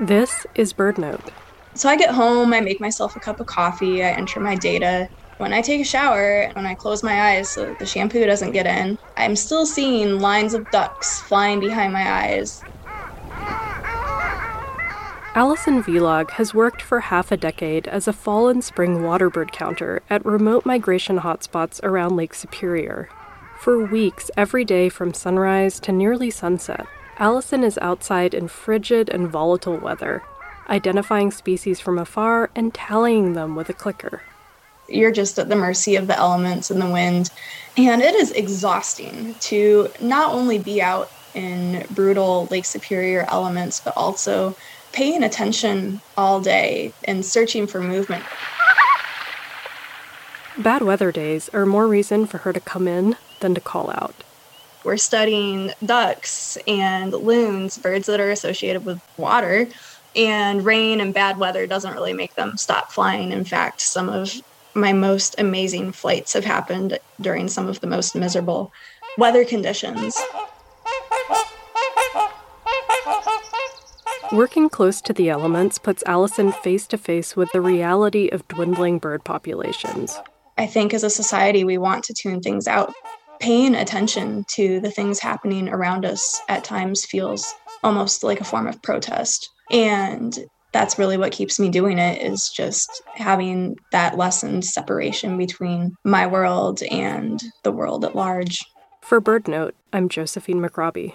This is BirdNote. So I get home, I make myself a cup of coffee, I enter my data. When I take a shower, when I close my eyes so the shampoo doesn't get in, I'm still seeing lines of ducks flying behind my eyes. Alison Vilag has worked for half a decade as a fall and spring waterbird counter at remote migration hotspots around Lake Superior. For weeks, every day from sunrise to nearly sunset, Alison is outside in frigid and volatile weather, identifying species from afar and tallying them with a clicker. You're just at the mercy of the elements and the wind. And it is exhausting to not only be out in brutal Lake Superior elements, but also paying attention all day and searching for movement. Bad weather days are more reason for her to come in than to call out. We're studying ducks and loons, birds that are associated with water, and rain and bad weather doesn't really make them stop flying. In fact, some of my most amazing flights have happened during some of the most miserable weather conditions. Working close to the elements puts Alison face to face with the reality of dwindling bird populations. I think as a society, we want to tune things out paying attention to the things happening around us at times feels almost like a form of protest. And that's really what keeps me doing it is just having that lessened separation between my world and the world at large. For BirdNote, I'm Josephine McRobbie.